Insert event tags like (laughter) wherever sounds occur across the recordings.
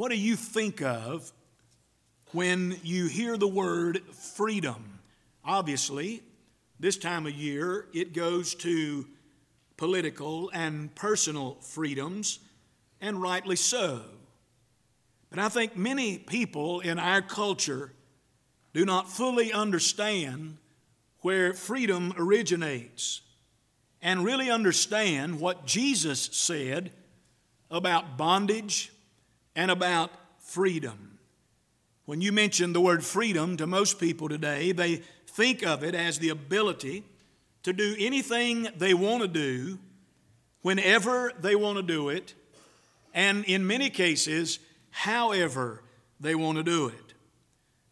what do you think of when you hear the word freedom? Obviously, this time of year it goes to political and personal freedoms, and rightly so. But I think many people in our culture do not fully understand where freedom originates and really understand what Jesus said about bondage and about freedom. When you mention the word freedom to most people today, they think of it as the ability to do anything they want to do whenever they want to do it, and in many cases, however they want to do it.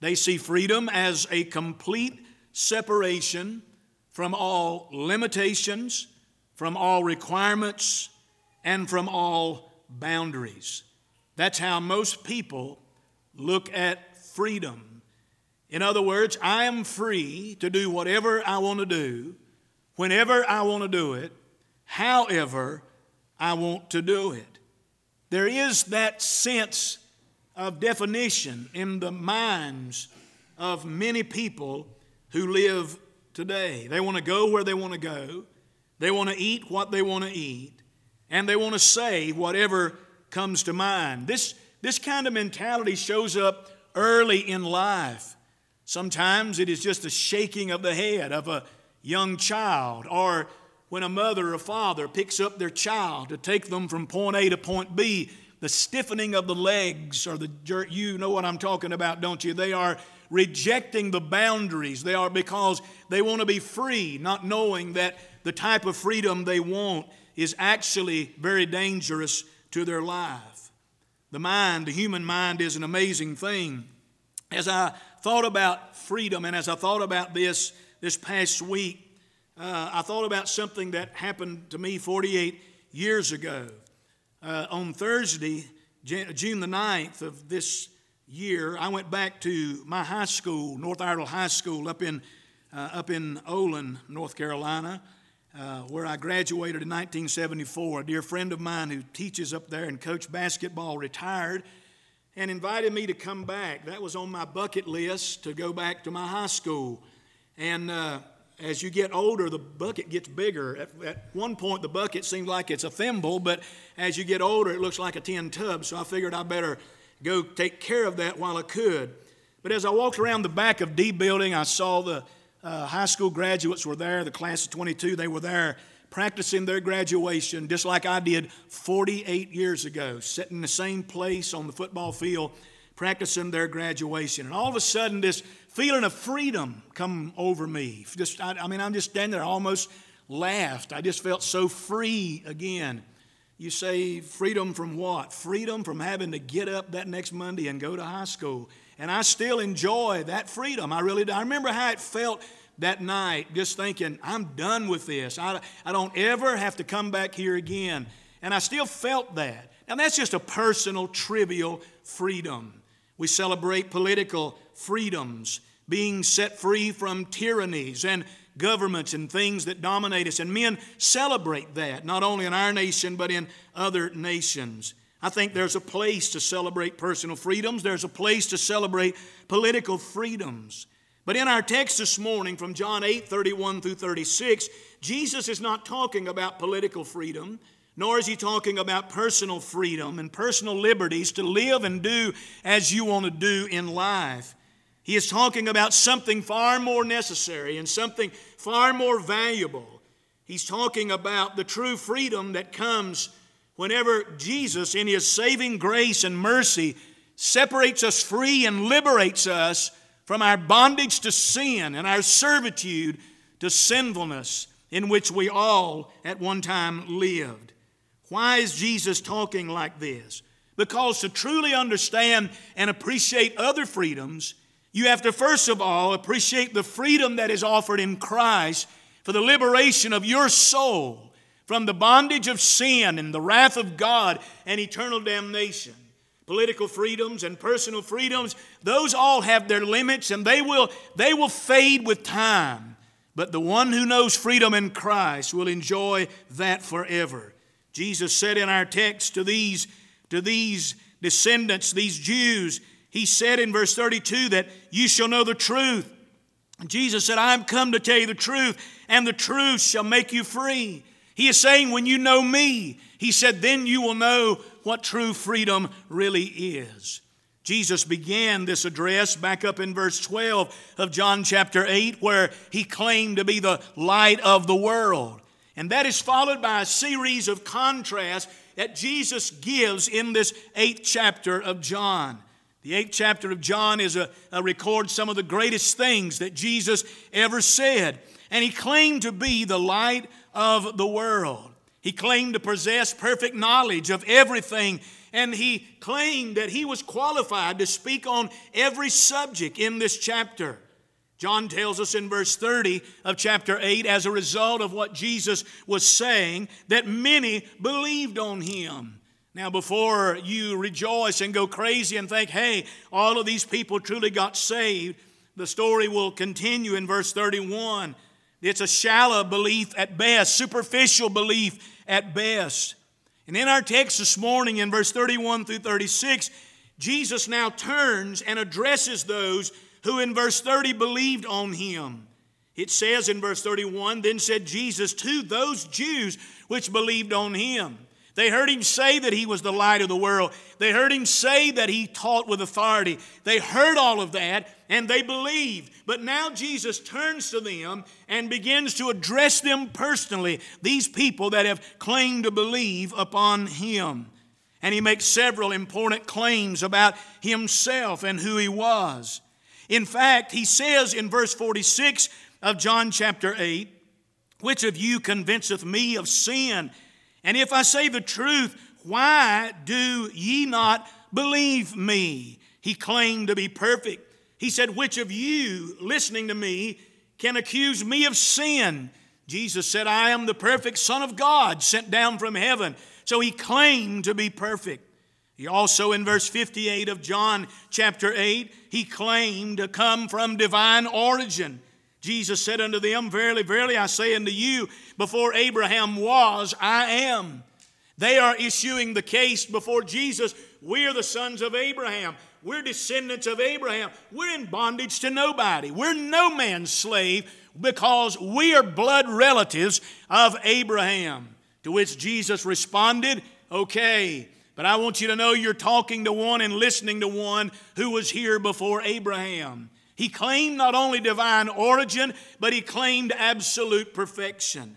They see freedom as a complete separation from all limitations, from all requirements, and from all boundaries. That's how most people look at freedom. In other words, I am free to do whatever I want to do, whenever I want to do it, however I want to do it. There is that sense of definition in the minds of many people who live today. They want to go where they want to go, they want to eat what they want to eat, and they want to say whatever comes to mind. This, this kind of mentality shows up early in life. Sometimes it is just a shaking of the head of a young child, or when a mother or father picks up their child to take them from point A to point B, the stiffening of the legs, or the you know what I'm talking about, don't you? They are rejecting the boundaries. They are because they want to be free, not knowing that the type of freedom they want is actually very dangerous to their life. The mind, the human mind, is an amazing thing. As I thought about freedom and as I thought about this this past week, uh, I thought about something that happened to me 48 years ago. Uh, on Thursday, June the 9th of this year, I went back to my high school, North Iredell High School, up in, uh, up in Olin, North Carolina, uh, where I graduated in 1974. A dear friend of mine who teaches up there and coached basketball retired and invited me to come back. That was on my bucket list to go back to my high school. And uh, as you get older, the bucket gets bigger. At, at, one point, the bucket seemed like it's a thimble, but as you get older, it looks like a tin tub. So I figured I better go take care of that while I could. But as I walked around the back of D building, I saw the uh, high school graduates were there, the class of 22, they were there practicing their graduation just like I did 48 years ago, sitting in the same place on the football field practicing their graduation. And all of a sudden, this feeling of freedom come over me. Just, I, I mean, I'm just standing there, I almost laughed. I just felt so free again. You say freedom from what? Freedom from having to get up that next Monday and go to high school. And I still enjoy that freedom. I really do. I remember how it felt that night, just thinking, I'm done with this. I, I don't ever have to come back here again. And I still felt that. Now, that's just a personal, trivial freedom. We celebrate political freedoms, being set free from tyrannies and governments and things that dominate us. And men celebrate that, not only in our nation, but in other nations. I think there's a place to celebrate personal freedoms, there's a place to celebrate political freedoms. But in our text this morning from John 8 31 through 36, Jesus is not talking about political freedom, nor is he talking about personal freedom and personal liberties to live and do as you want to do in life. He is talking about something far more necessary and something far more valuable. He's talking about the true freedom that comes whenever Jesus, in His saving grace and mercy, separates us free and liberates us from our bondage to sin and our servitude to sinfulness in which we all at one time lived. Why is Jesus talking like this? Because to truly understand and appreciate other freedoms, you have to first of all appreciate the freedom that is offered in Christ for the liberation of your soul from the bondage of sin and the wrath of God and eternal damnation. Political freedoms and personal freedoms, those all have their limits and they will, they will fade with time. But the one who knows freedom in Christ will enjoy that forever. Jesus said in our text to these, to these descendants, these Jews, he said in verse 32 that you shall know the truth. Jesus said, I am come to tell you the truth, and the truth shall make you free. He is saying, when you know me, he said, then you will know what true freedom really is. Jesus began this address back up in verse 12 of John chapter 8, where he claimed to be the light of the world. And that is followed by a series of contrasts that Jesus gives in this eighth chapter of John. The eighth chapter of John is a, a records some of the greatest things that Jesus ever said. And he claimed to be the light of the world. He claimed to possess perfect knowledge of everything and he claimed that he was qualified to speak on every subject in this chapter. John tells us in verse 30 of chapter 8, as a result of what Jesus was saying, that many believed on him. Now, before you rejoice and go crazy and think, hey, all of these people truly got saved, the story will continue in verse 31. It's a shallow belief at best, superficial belief at best. And in our text this morning, in verse 31 through 36, Jesus now turns and addresses those who in verse 30 believed on him. It says in verse 31 Then said Jesus to those Jews which believed on him, they heard him say that he was the light of the world. They heard him say that he taught with authority. They heard all of that and they believed. But now Jesus turns to them and begins to address them personally, these people that have claimed to believe upon him. And he makes several important claims about himself and who he was. In fact, he says in verse 46 of John chapter 8, Which of you convinceth me of sin? And if I say the truth, why do ye not believe me? He claimed to be perfect. He said, Which of you, listening to me, can accuse me of sin? Jesus said, I am the perfect Son of God sent down from heaven. So he claimed to be perfect. He also, in verse 58 of John chapter 8, he claimed to come from divine origin. Jesus said unto them, Verily, verily, I say unto you, before Abraham was, I am. They are issuing the case before Jesus. We're the sons of Abraham. We're descendants of Abraham. We're in bondage to nobody. We're no man's slave because we are blood relatives of Abraham. To which Jesus responded, Okay, but I want you to know you're talking to one and listening to one who was here before Abraham. He claimed not only divine origin, but he claimed absolute perfection.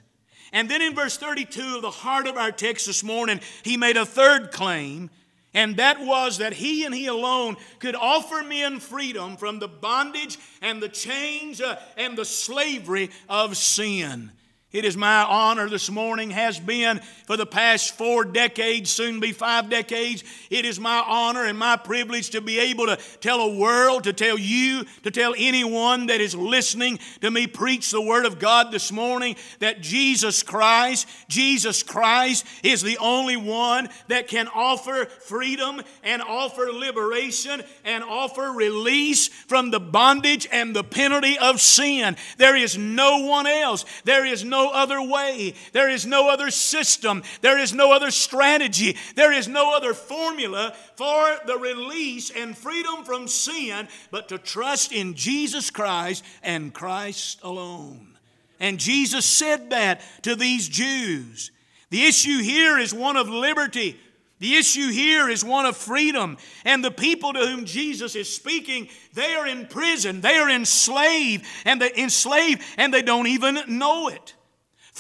And then in verse 32 of the heart of our text this morning, he made a third claim, and that was that he and he alone could offer men freedom from the bondage and the chains uh, and the slavery of sin. It is my honor this morning, has been for the past four decades, soon be five decades. It is my honor and my privilege to be able to tell a world, to tell you, to tell anyone that is listening to me preach the Word of God this morning that Jesus Christ, Jesus Christ is the only one that can offer freedom and offer liberation and offer release from the bondage and the penalty of sin. There is no one else. There is no other way. There is no other system. There is no other strategy. There is no other formula for the release and freedom from sin but to trust in Jesus Christ and Christ alone. And Jesus said that to these Jews. The issue here is one of liberty. The issue here is one of freedom. And the people to whom Jesus is speaking, they are in prison, they are enslaved, and they enslaved, and they don't even know it.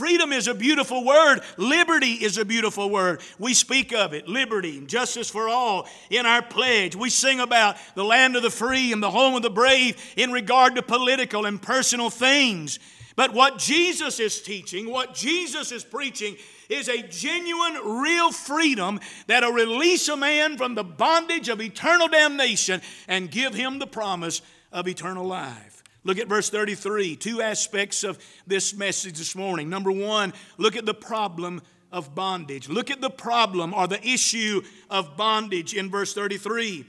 Freedom is a beautiful word. Liberty is a beautiful word. We speak of it liberty and justice for all in our pledge. We sing about the land of the free and the home of the brave in regard to political and personal things. But what Jesus is teaching, what Jesus is preaching, is a genuine, real freedom that'll release a man from the bondage of eternal damnation and give him the promise of eternal life. Look at verse 33. Two aspects of this message this morning. Number one, look at the problem of bondage. Look at the problem or the issue of bondage in verse 33.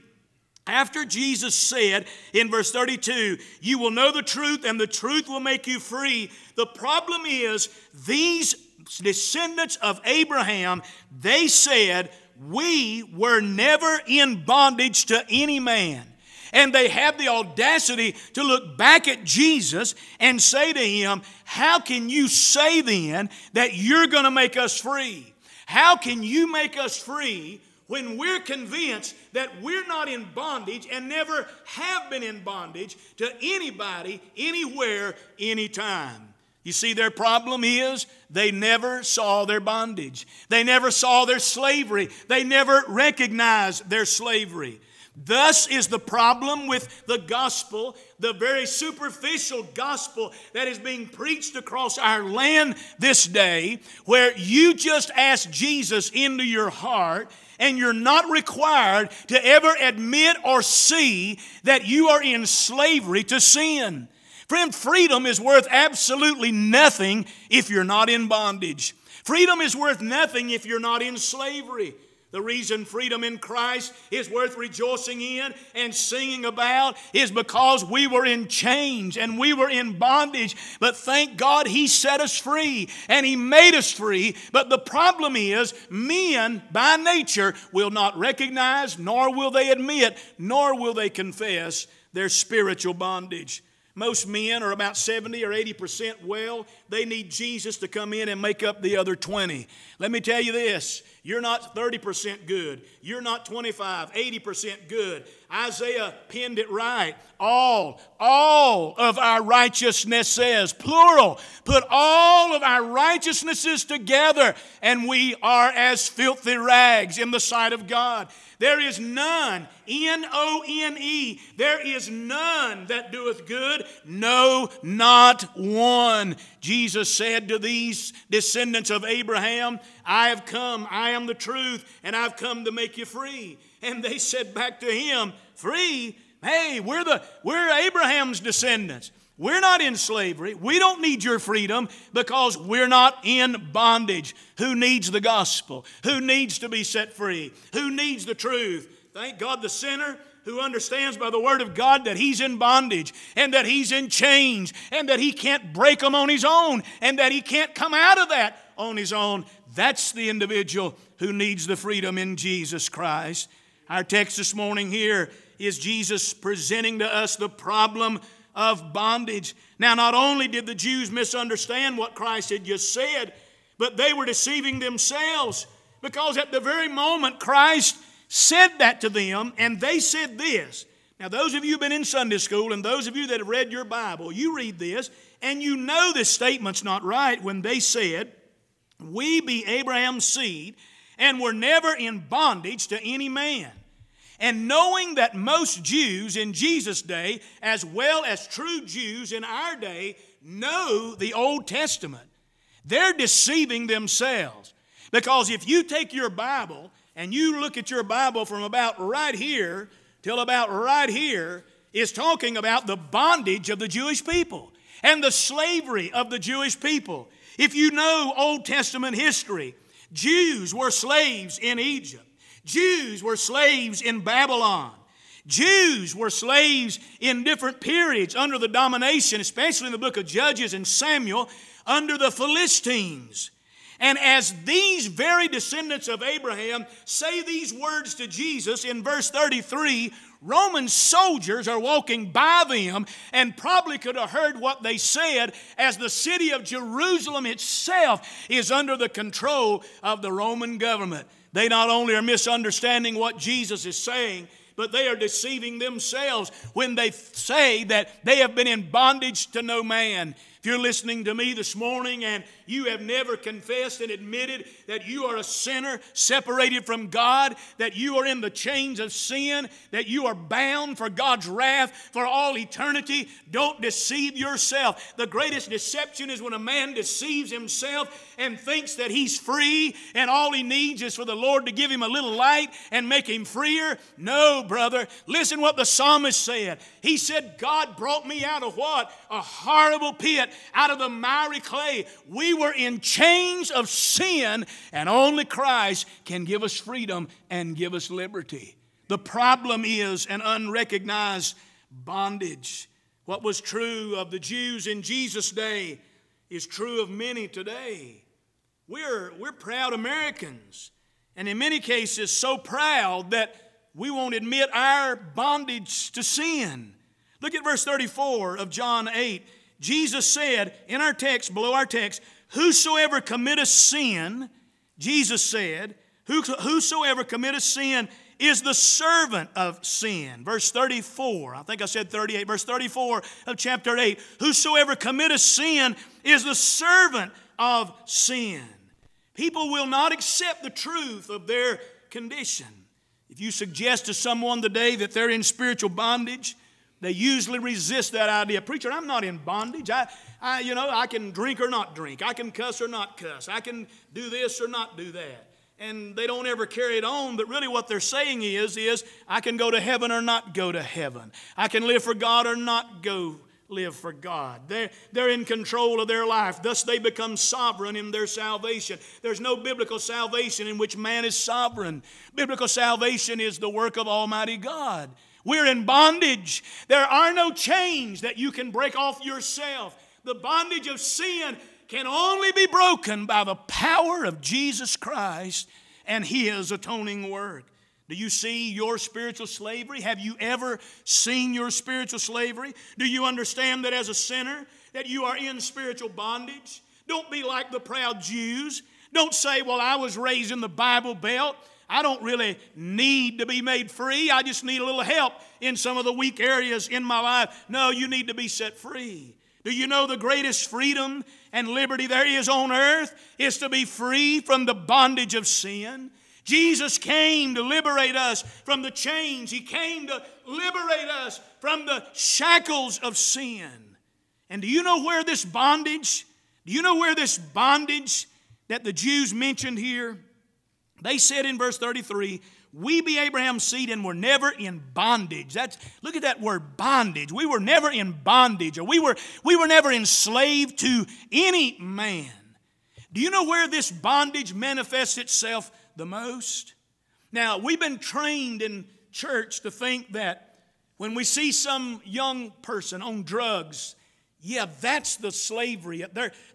After Jesus said in verse 32, You will know the truth, and the truth will make you free, the problem is these descendants of Abraham, they said, we were never in bondage to any man. And they have the audacity to look back at Jesus and say to him, How can you say then that you're going to make us free? How can you make us free when we're convinced that we're not in bondage and never have been in bondage to anybody, anywhere, anytime? You see, their problem is they never saw their bondage. They never saw their slavery. They never recognized their slavery. Thus is the problem with the gospel, the very superficial gospel that is being preached across our land this day, where you just ask Jesus into your heart and you're not required to ever admit or see that you are in slavery to sin. Friend, freedom is worth absolutely nothing if you're not in bondage. Freedom is worth nothing if you're not in slavery. The reason freedom in Christ is worth rejoicing in and singing about is because we were in chains and we were in bondage. But thank God He set us free and He made us free. But the problem is, men by nature will not recognize, nor will they admit, nor will they confess their spiritual bondage. Most men are about 70 or 80% well. They need Jesus to come in and make up the other 20. Let me tell you this you're not 30% good. You're not 25, 80% good. Isaiah penned it right. All, all of our righteousness says, plural, put all of our righteousnesses together, and we are as filthy rags in the sight of God. There is none, N O N E, there is none that doeth good, no, not one. Jesus said to these descendants of Abraham, I have come, I am the truth, and I've come to make you free. And they said back to him, Free? Hey, we're, the, we're Abraham's descendants. We're not in slavery. We don't need your freedom because we're not in bondage. Who needs the gospel? Who needs to be set free? Who needs the truth? Thank God the sinner who understands by the word of God that he's in bondage and that he's in chains and that he can't break them on his own and that he can't come out of that on his own. That's the individual who needs the freedom in Jesus Christ. Our text this morning here is Jesus presenting to us the problem of bondage. Now, not only did the Jews misunderstand what Christ had just said, but they were deceiving themselves because at the very moment Christ said that to them, and they said this. Now, those of you who've been in Sunday school and those of you that have read your Bible, you read this, and you know this statement's not right when they said, We be Abraham's seed, and were never in bondage to any man. And knowing that most Jews in Jesus' day, as well as true Jews in our day, know the Old Testament, they're deceiving themselves. Because if you take your Bible and you look at your Bible from about right here till about right here, is talking about the bondage of the Jewish people and the slavery of the Jewish people. If you know Old Testament history, Jews were slaves in Egypt. Jews were slaves in Babylon. Jews were slaves in different periods under the domination, especially in the book of Judges and Samuel, under the Philistines. And as these very descendants of Abraham say these words to Jesus in verse 33, Roman soldiers are walking by them and probably could have heard what they said as the city of Jerusalem itself is under the control of the Roman government. They not only are misunderstanding what Jesus is saying, but they are deceiving themselves when they say that they have been in bondage to no man. If you're listening to me this morning and you have never confessed and admitted that you are a sinner separated from God, that you are in the chains of sin, that you are bound for God's wrath for all eternity, don't deceive yourself. The greatest deception is when a man deceives himself and thinks that he's free and all he needs is for the Lord to give him a little light and make him freer. No, brother. Listen what the psalmist said. He said, God brought me out of what? A horrible pit, out of the miry clay. We we were in chains of sin, and only Christ can give us freedom and give us liberty. The problem is an unrecognized bondage. What was true of the Jews in Jesus' day is true of many today. We're, we're proud Americans. and in many cases so proud that we won't admit our bondage to sin. Look at verse 34 of John 8. Jesus said in our text, below our text, Whosoever committeth sin, Jesus said, Whosoever committeth sin is the servant of sin. Verse 34, I think I said 38, verse 34 of chapter 8. Whosoever committeth sin is the servant of sin. People will not accept the truth of their condition. If you suggest to someone today that they're in spiritual bondage, they usually resist that idea. Preacher, I'm not in bondage. I, I, you know, I can drink or not drink. I can cuss or not cuss. I can do this or not do that. And they don't ever carry it on, but really what they're saying is, is I can go to heaven or not go to heaven. I can live for God or not go live for God. They're, they're in control of their life. Thus, they become sovereign in their salvation. There's no biblical salvation in which man is sovereign. Biblical salvation is the work of Almighty God. We're in bondage. There are no chains that you can break off yourself. The bondage of sin can only be broken by the power of Jesus Christ and His atoning work. Do you see your spiritual slavery? Have you ever seen your spiritual slavery? Do you understand that as a sinner that you are in spiritual bondage? Don't be like the proud Jews. Don't say, "Well, I was raised in the Bible Belt. I don't really need to be made free. I just need a little help in some of the weak areas in my life." No, you need to be set free. Do you know the greatest freedom and liberty there is on earth is to be free from the bondage of sin? Jesus came to liberate us from the chains. He came to liberate us from the shackles of sin. And do you know where this bondage, do you know where this bondage that the Jews mentioned here? They said in verse 33, we be Abraham's seed and were never in bondage. That's look at that word bondage. We were never in bondage, or we were we were never enslaved to any man. Do you know where this bondage manifests itself the most? Now, we've been trained in church to think that when we see some young person on drugs yeah, that's the slavery.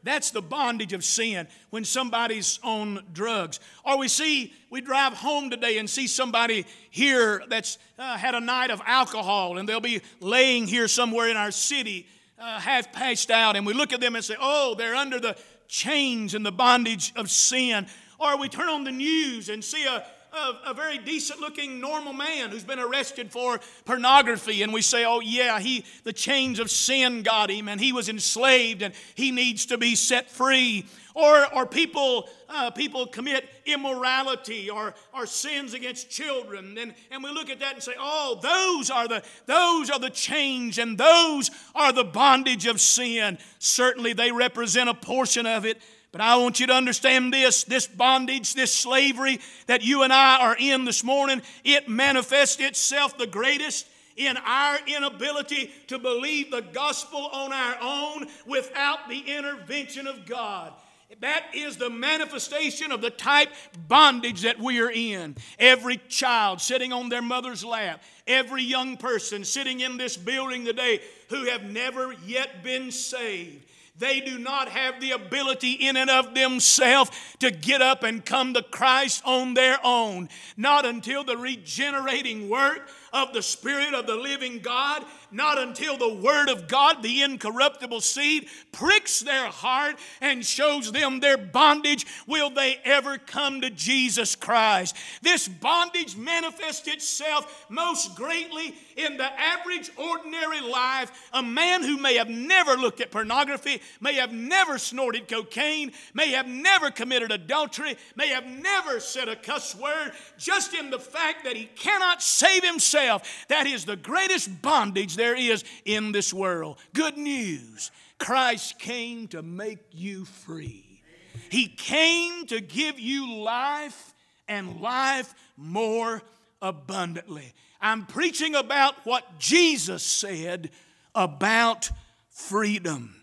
That's the bondage of sin when somebody's on drugs. Or we see, we drive home today and see somebody here that's uh, had a night of alcohol and they'll be laying here somewhere in our city, uh, half passed out, and we look at them and say, oh, they're under the chains and the bondage of sin. Or we turn on the news and see a a, a, very decent looking normal man who's been arrested for pornography. And we say oh yeah he the chains of sin got him and he was enslaved and he needs to be set free. Or, or people, uh, people commit immorality or, or sins against children. And, and we look at that and say oh those are the those are the chains and those are the bondage of sin. Certainly they represent a portion of it but I want you to understand this this bondage, this slavery that you and I are in this morning, it manifests itself the greatest in our inability to believe the gospel on our own without the intervention of God. That is the manifestation of the type bondage that we are in. Every child sitting on their mother's lap, every young person sitting in this building today who have never yet been saved they do not have the ability in and of themselves to get up and come to Christ on their own. Not until the regenerating work of the Spirit of the living God, not until the Word of God, the incorruptible seed, pricks their heart and shows them their bondage, will they ever come to Jesus Christ. This bondage manifests itself most greatly in the average, ordinary life. A man who may have never looked at pornography, may have never snorted cocaine, may have never committed adultery, may have never said a cuss word, just in the fact that he cannot save himself. That is the greatest bondage there is in this world. Good news Christ came to make you free. He came to give you life and life more abundantly. I'm preaching about what Jesus said about freedom.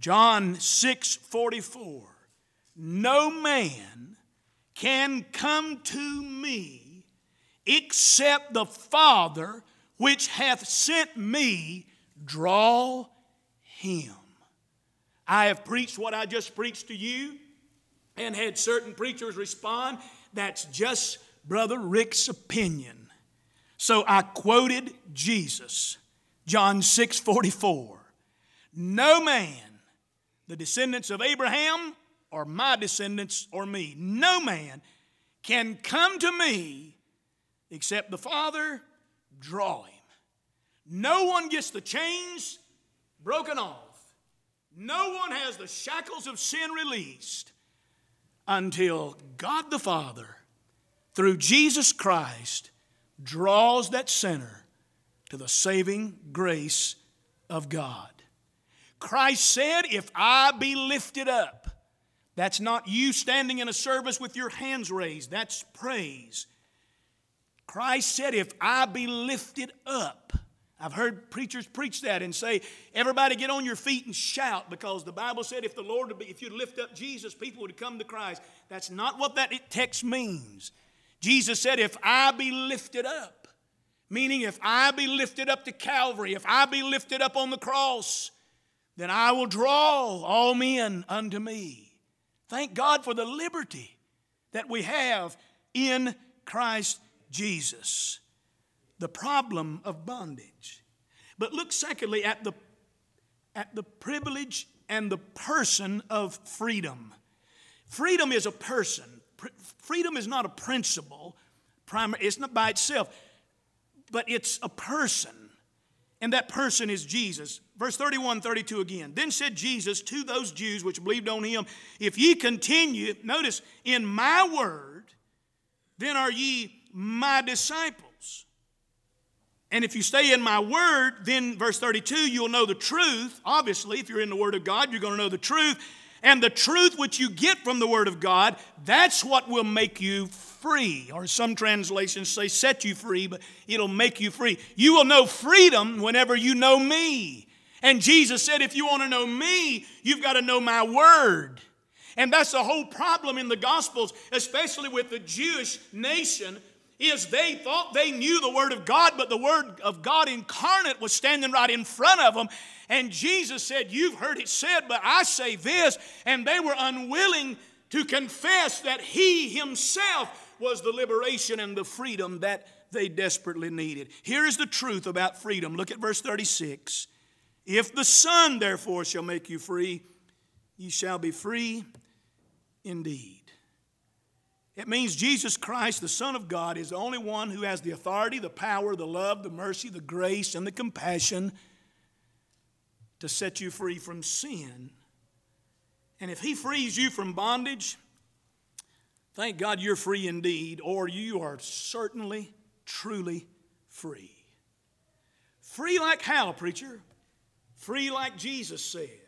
John 6 44. No man can come to me except the Father which hath sent me draw him. I have preached what I just preached to you and had certain preachers respond that's just Brother Rick's opinion. So I quoted Jesus, John 6 44. No man, the descendants of Abraham, or my descendants, or me, no man can come to me except the Father draw him. No one gets the chains broken off. No one has the shackles of sin released until God the Father, through Jesus Christ, draws that sinner to the saving grace of God. Christ said, If I be lifted up, that's not you standing in a service with your hands raised, that's praise. Christ said, If I be lifted up, I've heard preachers preach that and say, everybody get on your feet and shout because the Bible said if the Lord would be, if you lift up Jesus, people would come to Christ. That's not what that text means. Jesus said, if I be lifted up, meaning if I be lifted up to Calvary, if I be lifted up on the cross, then I will draw all men unto me. Thank God for the liberty that we have in Christ Jesus the problem of bondage. But look, secondly, at the, at the privilege and the person of freedom. Freedom is a person, freedom is not a principle, primary, it's not by itself, but it's a person. And that person is Jesus. Verse 31, 32 again. Then said Jesus to those Jews which believed on him, If ye continue, notice, in my word, then are ye my disciples. And if you stay in my word, then verse 32, you'll know the truth. Obviously, if you're in the word of God, you're going to know the truth. And the truth which you get from the word of God, that's what will make you free. Or some translations say set you free, but it'll make you free. You will know freedom whenever you know me. And Jesus said, if you want to know me, you've got to know my word. And that's the whole problem in the Gospels, especially with the Jewish nation is they thought they knew the Word of God, but the Word of God incarnate was standing right in front of them. And Jesus said, You've heard it said, but I say this. And they were unwilling to confess that He Himself was the liberation and the freedom that they desperately needed. Here is the truth about freedom. Look at verse 36. If the Son, therefore, shall make you free, ye shall be free indeed. It means Jesus Christ, the Son of God, is the only one who has the authority, the power, the love, the mercy, the grace, and the compassion to set you free from sin. And if He frees you from bondage, thank God you're free indeed, or you are certainly, truly free. Free like how, preacher? Free like Jesus said.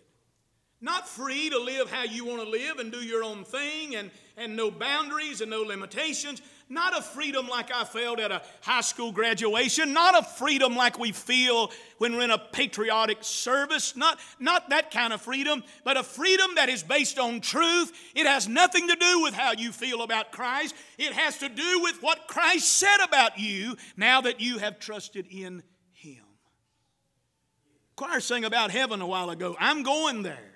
Not free to live how you want to live and do your own thing and, and no boundaries and no limitations. Not a freedom like I felt at a high school graduation. Not a freedom like we feel when we're in a patriotic service. Not, not that kind of freedom, but a freedom that is based on truth. It has nothing to do with how you feel about Christ, it has to do with what Christ said about you now that you have trusted in Him. Choir sang about heaven a while ago. I'm going there.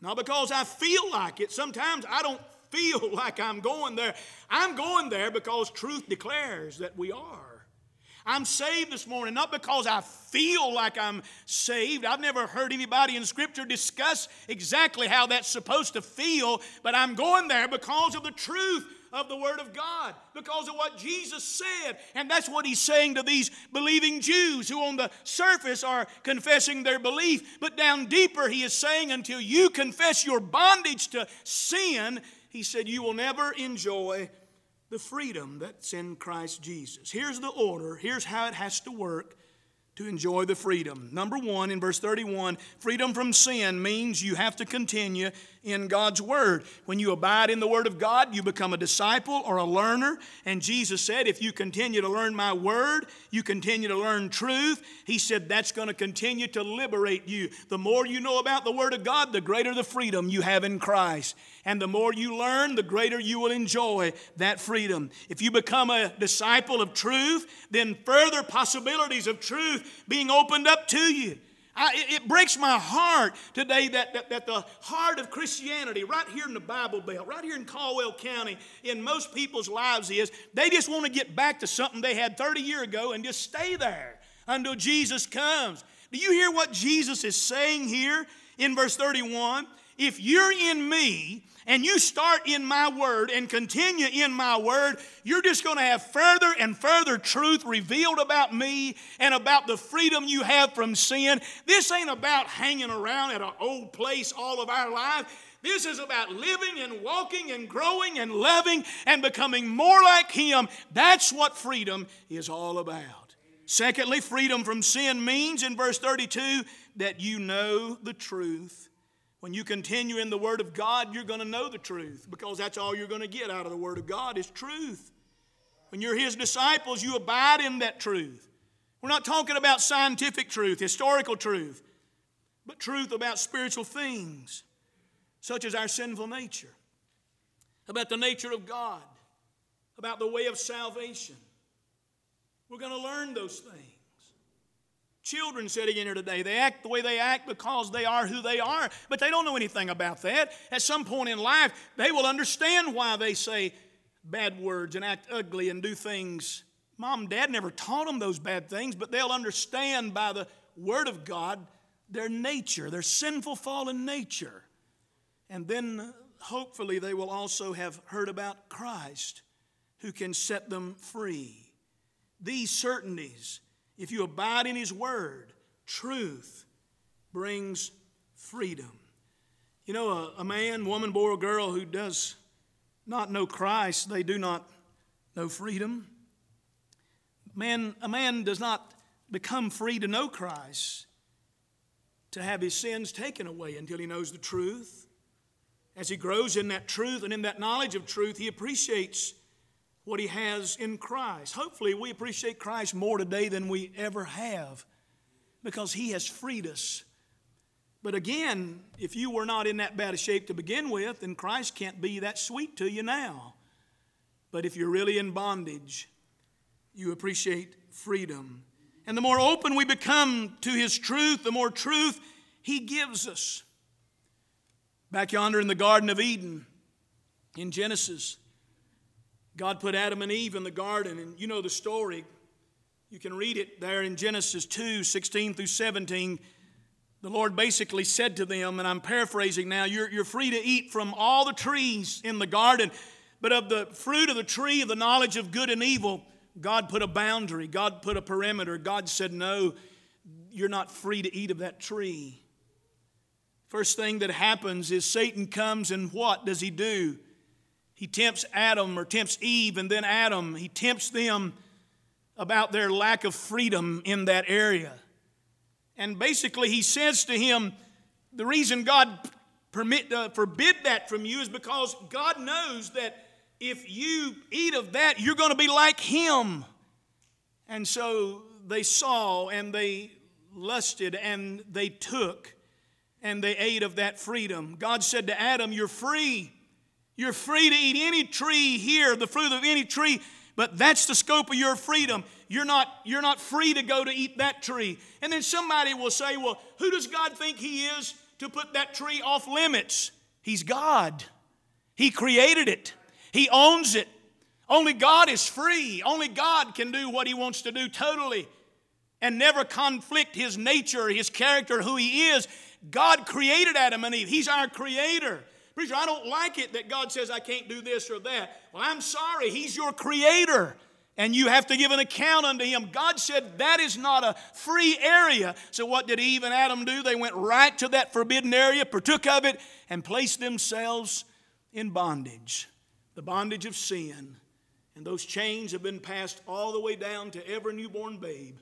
Not because I feel like it. Sometimes I don't feel (laughs) like I'm going there. I'm going there because truth declares that we are. I'm saved this morning not because I feel like I'm saved. I've never heard anybody in Scripture discuss exactly how that's supposed to feel, but I'm going there because of the truth of the Word of God because of what Jesus said. And that's what he's saying to these believing Jews who, on the surface, are confessing their belief. But down deeper, he is saying, until you confess your bondage to sin, he said, you will never enjoy the freedom that's in Christ Jesus. Here's the order, here's how it has to work to enjoy the freedom. Number one, in verse 31, freedom from sin means you have to continue in God's Word. When you abide in the Word of God, you become a disciple or a learner. And Jesus said, if you continue to learn my Word, you continue to learn truth. He said that's going to continue to liberate you. The more you know about the Word of God, the greater the freedom you have in Christ. And the more you learn, the greater you will enjoy that freedom. If you become a disciple of truth, then further possibilities of truth being opened up to you. I, it, breaks my heart today that, that, that the heart of Christianity, right here in the Bible Belt, right here in Caldwell County, in most people's lives is they just want to get back to something they had 30 years ago and just stay there until Jesus comes. Do you hear what Jesus is saying here in verse 31? If you're in me and you start in my word and continue in my word, you're just going to have further and further truth revealed about me and about the freedom you have from sin. This ain't about hanging around at an old place all of our life. This is about living and walking and growing and loving and becoming more like Him. That's what freedom is all about. Secondly, freedom from sin means in verse 32 that you know the truth when you continue in the Word of God, you're going to know the truth because that's all you're going to get out of the Word of God is truth. When you're His disciples, you abide in that truth. We're not talking about scientific truth, historical truth, but truth about spiritual things, such as our sinful nature, about the nature of God, about the way of salvation. We're going to learn those things. Children sitting in here today, they act the way they act because they are who they are, but they don't know anything about that. At some point in life, they will understand why they say bad words and act ugly and do things. Mom and dad never taught them those bad things, but they'll understand by the Word of God their nature, their sinful, fallen nature. And then hopefully they will also have heard about Christ who can set them free. These certainties if you abide in His Word, truth brings freedom. You know, a, a man, woman, boy, or girl who does not know Christ, they do not know freedom. Man, a man does not become free to know Christ, to have his sins taken away until he knows the truth. As he grows in that truth and in that knowledge of truth, he appreciates what he has in Christ. Hopefully, we appreciate Christ more today than we ever have because he has freed us. But again, if you were not in that bad a shape to begin with, then Christ can't be that sweet to you now. But if you're really in bondage, you appreciate freedom. And the more open we become to His truth, the more truth He gives us. Back yonder in the Garden of Eden, in Genesis, God put Adam and Eve in the garden, and you know the story. You can read it there in Genesis 2 16 through 17. The Lord basically said to them, and I'm paraphrasing now, you're, you're free to eat from all the trees in the garden, but of the fruit of the tree of the knowledge of good and evil, God put a boundary, God put a perimeter. God said, No, you're not free to eat of that tree. First thing that happens is Satan comes, and what does he do? He tempts Adam or tempts Eve, and then Adam, he tempts them about their lack of freedom in that area. And basically, he says to him, The reason God permit, uh, forbid that from you is because God knows that if you eat of that, you're going to be like Him. And so they saw and they lusted and they took and they ate of that freedom. God said to Adam, You're free. You're free to eat any tree here, the fruit of any tree, but that's the scope of your freedom. You're not, you're not free to go to eat that tree. And then somebody will say, Well, who does God think He is to put that tree off limits? He's God. He created it, He owns it. Only God is free. Only God can do what He wants to do totally and never conflict His nature, His character, who He is. God created Adam and Eve, He's our creator. Preacher, I don't like it that God says I can't do this or that. Well, I'm sorry. He's your creator and you have to give an account unto him. God said that is not a free area. So, what did Eve and Adam do? They went right to that forbidden area, partook of it, and placed themselves in bondage the bondage of sin. And those chains have been passed all the way down to every newborn babe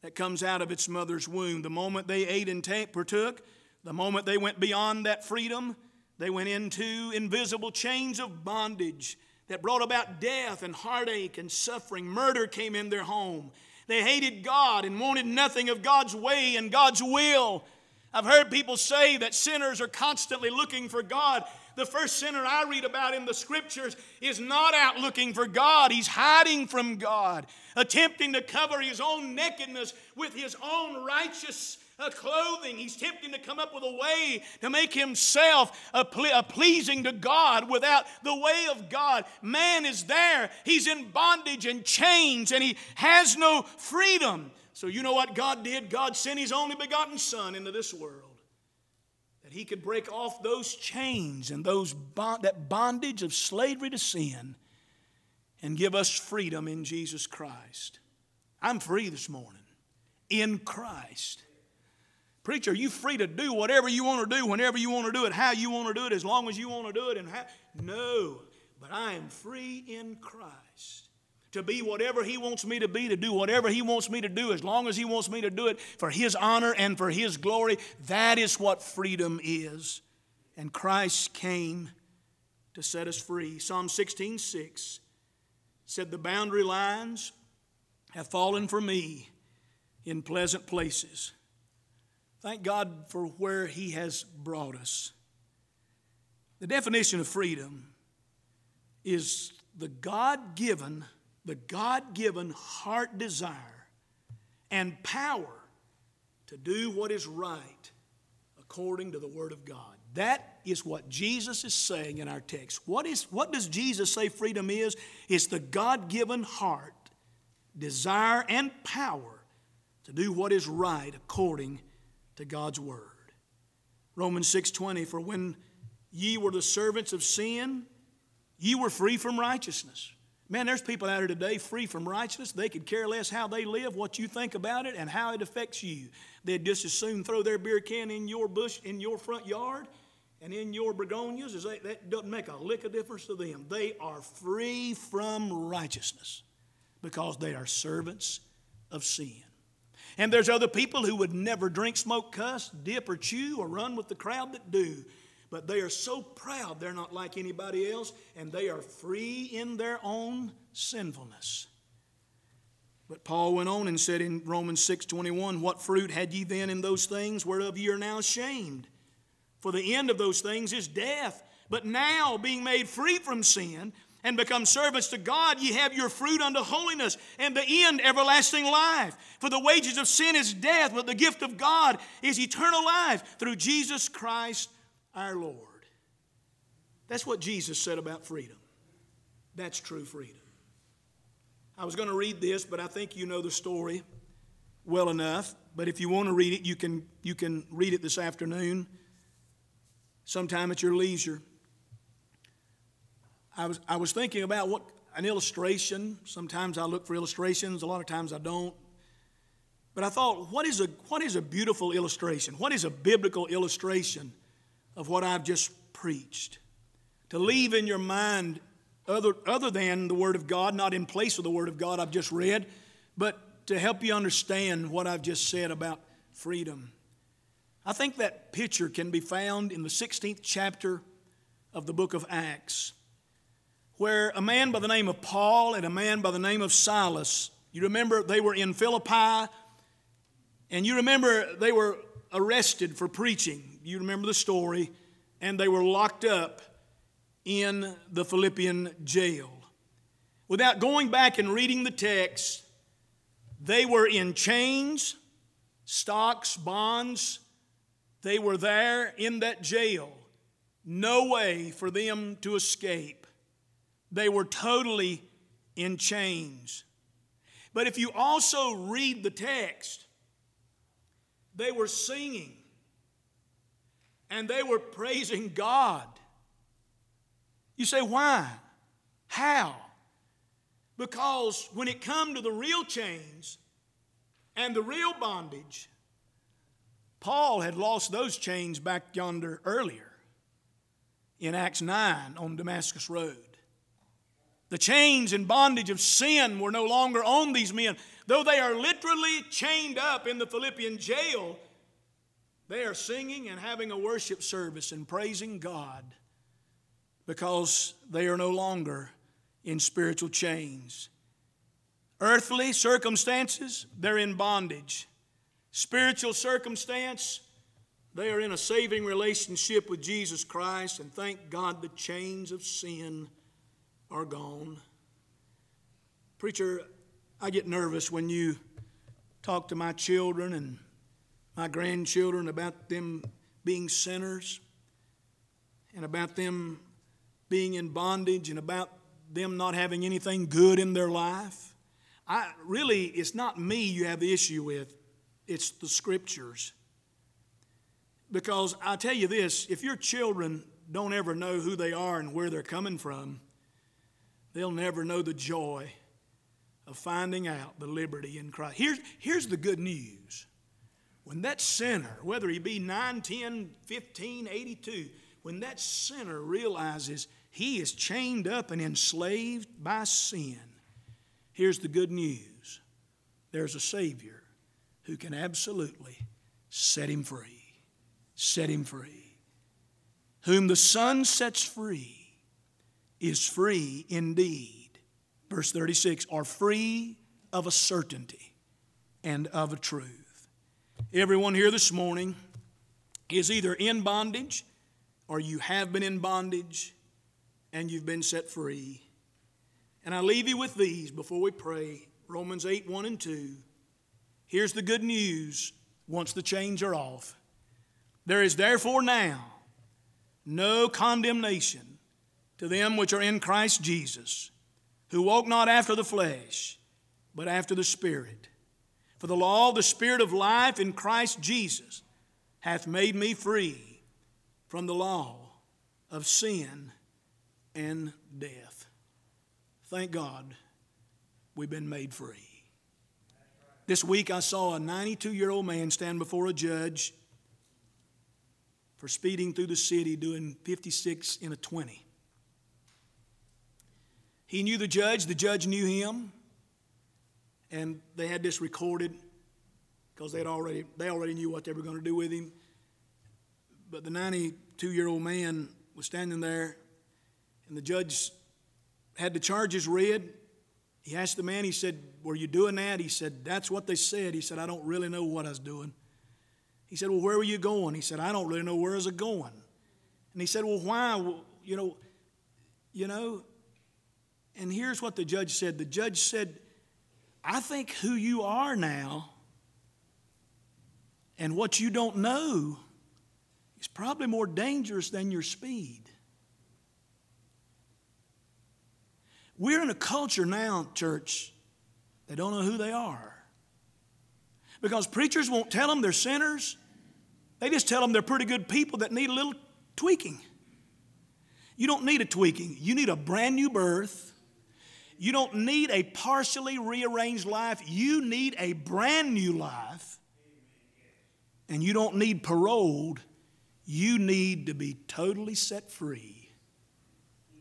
that comes out of its mother's womb. The moment they ate and partook, the moment they went beyond that freedom, they went into invisible chains of bondage that brought about death and heartache and suffering. Murder came in their home. They hated God and wanted nothing of God's way and God's will. I've heard people say that sinners are constantly looking for God. The first sinner I read about in the scriptures is not out looking for God. He's hiding from God, attempting to cover his own nakedness with his own righteous uh, clothing. He's tempting to come up with a way to make himself a, ple- a pleasing to God without the way of God. Man is there. He's in bondage and chains, and he has no freedom. So, you know what God did? God sent his only begotten Son into this world that he could break off those chains and those bond- that bondage of slavery to sin and give us freedom in Jesus Christ. I'm free this morning in Christ. Preacher, you free to do whatever you want to do, whenever you want to do it, how you want to do it, as long as you want to do it? And how? No, but I am free in Christ to be whatever He wants me to be, to do whatever He wants me to do, as long as He wants me to do it for His honor and for His glory. That is what freedom is. And Christ came to set us free. Psalm 16 6 said, The boundary lines have fallen for me in pleasant places. Thank God for where He has brought us. The definition of freedom is the God given the God given heart desire and power to do what is right according to the Word of God. That is what Jesus is saying in our text. What, is, what does Jesus say freedom is? It's the God given heart, desire, and power to do what is right according to God's Word. Romans 6:20 for when ye were the servants of sin ye were free from righteousness Man, there's people out here today free from righteousness. They could care less how they live, what you think about it, and how it affects you. They'd just as soon throw their beer can in your bush, in your front yard, and in your begonias. As they, that doesn't make a lick of difference to them. They are free from righteousness because they are servants of sin. And there's other people who would never drink, smoke, cuss, dip, or chew, or run with the crowd that do but they are so proud they're not like anybody else, and they are free in their own sinfulness. But Paul went on and said in Romans 6:21, What fruit had ye then in those things whereof ye are now ashamed? For the end of those things is death. But now, being made free from sin, and become servants to God, ye have your fruit unto holiness, and the end everlasting life. For the wages of sin is death, but the gift of God is eternal life through Jesus Christ our Lord. That's what Jesus said about freedom. That's true freedom. I was going to read this, but I think you know the story well enough. But if you want to read it, you can, you can read it this afternoon, sometime at your leisure. I was, I was thinking about what an illustration. Sometimes I look for illustrations, a lot of times I don't. But I thought, what is a, what is a beautiful illustration? What is a biblical illustration of what I've just preached. To leave in your mind other, other than the Word of God, not in place of the Word of God I've just read, but to help you understand what I've just said about freedom. I think that picture can be found in the 16th chapter of the book of Acts, where a man by the name of Paul and a man by the name of Silas, you remember they were in Philippi, and you remember they were arrested for preaching. You remember the story. And they were locked up in the Philippian jail. Without going back and reading the text, they were in chains, stocks, bonds. They were there in that jail. No way for them to escape. They were totally in chains. But if you also read the text, they were singing and they were praising God. You say, why? How? Because when it come to the real chains and the real bondage, Paul had lost those chains back yonder earlier in Acts 9 on Damascus Road. The chains and bondage of sin were no longer on these men. Though they are literally chained up in the Philippian jail, they are singing and having a worship service and praising God because they are no longer in spiritual chains. Earthly circumstances, they're in bondage. Spiritual circumstance, They are in a saving relationship with Jesus Christ, and thank God the chains of sin are gone. Preacher, I get nervous when you talk to my children and my grandchildren about them being sinners and about them being in bondage and about them not having anything good in their life. I really it's not me you have the issue with, it's the scriptures. Because I tell you this, if your children don't ever know who they are and where they're coming from, they'll never know the joy of finding out the liberty in Christ. Here's, here's the good news. When that sinner, whether he be 9, 10, 15, 82, when that sinner realizes he is chained up and enslaved by sin, here's the good news there's a Savior who can absolutely set him free. Set him free. Whom the Son sets free is free indeed. Verse 36 are free of a certainty and of a truth. Everyone here this morning is either in bondage or you have been in bondage and you've been set free. And I leave you with these before we pray Romans 8 1 and 2. Here's the good news once the chains are off. There is therefore now no condemnation to them which are in Christ Jesus, who walk not after the flesh, but after the Spirit. For the law of the Spirit of life in Christ Jesus hath made me free from the law of sin and death. Thank God we've been made free. This week I saw a 92 year old man stand before a judge for speeding through the city doing 56 in a 20. He knew the judge, the judge knew him, and they had this recorded because they already they already knew what they were going to do with him. But the 92 year old man was standing there, and the judge had the charges read. He asked the man, he said, Were you doing that? He said, That's what they said. He said, I don't really know what I was doing. He said, Well, where were you going? He said, I don't really know where I was going. And he said, Well, why? You know, you know. And here's what the judge said. The judge said, I think who you are now and what you don't know is probably more dangerous than your speed. We're in a culture now, church, they don't know who they are. Because preachers won't tell them they're sinners, they just tell them they're pretty good people that need a little tweaking. You don't need a tweaking, you need a brand new birth. You don't need a partially rearranged life, you need a brand new life. And you don't need paroled you need to be totally set free.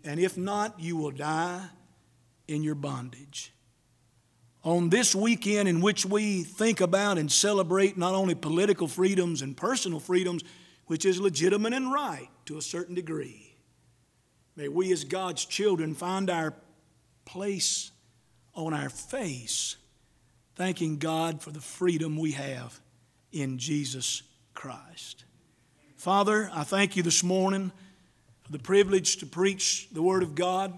And if not, you will die in your bondage. On this weekend, in which we think about and celebrate not only political freedoms and personal freedoms, which is legitimate and right to a certain degree, may we as God's children find our place on our face, thanking God for the freedom we have in Jesus Christ. Father, I thank you this morning for the privilege to preach the Word of God.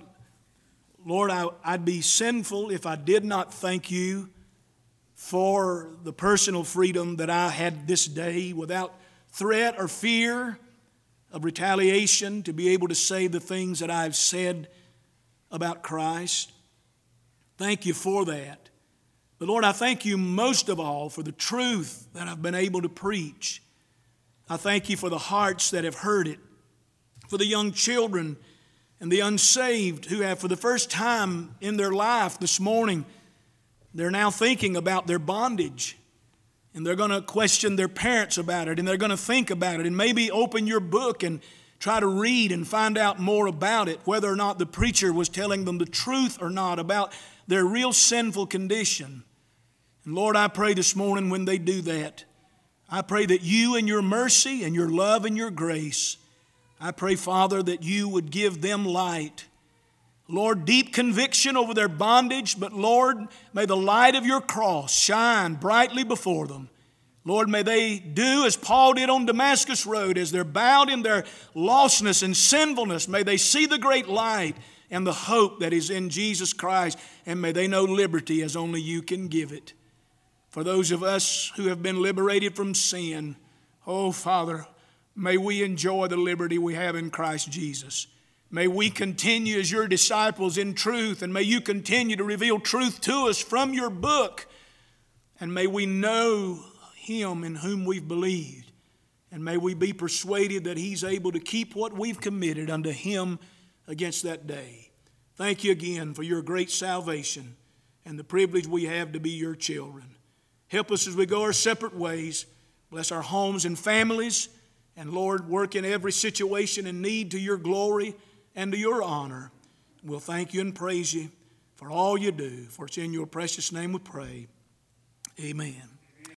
Lord, I, would be sinful if I did not thank you for the personal freedom that I had this day without threat or fear of retaliation to be able to say the things that I've said about Christ. Thank you for that. But Lord, I thank you most of all for the truth that I've been able to preach. I thank you for the hearts that have heard it, for the young children and the unsaved who have, for the first time in their life this morning, they're now thinking about their bondage. And they're going to question their parents about it, and they're going to think about it, and maybe open your book and try to read and find out more about it, whether or not the preacher was telling them the truth or not about their real sinful condition. And Lord, I pray this morning when they do that, I pray that you, and your mercy and your love and your grace, I pray, Father, that you would give them light. Lord, deep conviction over their bondage, but Lord, may the light of your cross shine brightly before them. Lord, may they do as Paul did on Damascus Road, as they're bound in their lostness and sinfulness. May they see the great light and the hope that is in Jesus Christ, and may they know liberty as only you can give it. For those of us who have been liberated from sin, oh Father, may we enjoy the liberty we have in Christ Jesus. May we continue as your disciples in truth, and may you continue to reveal truth to us from your book. And may we know him in whom we've believed. And may we be persuaded that He's able to keep what we've committed unto Him against that day. Thank you again for your great salvation and the privilege we have to be your children. Help us as we go our separate ways. Bless our homes and families. And Lord, work in every situation and need to your glory and to your honor. We'll thank you and praise you for all you do. For it's in your precious name we pray. Amen.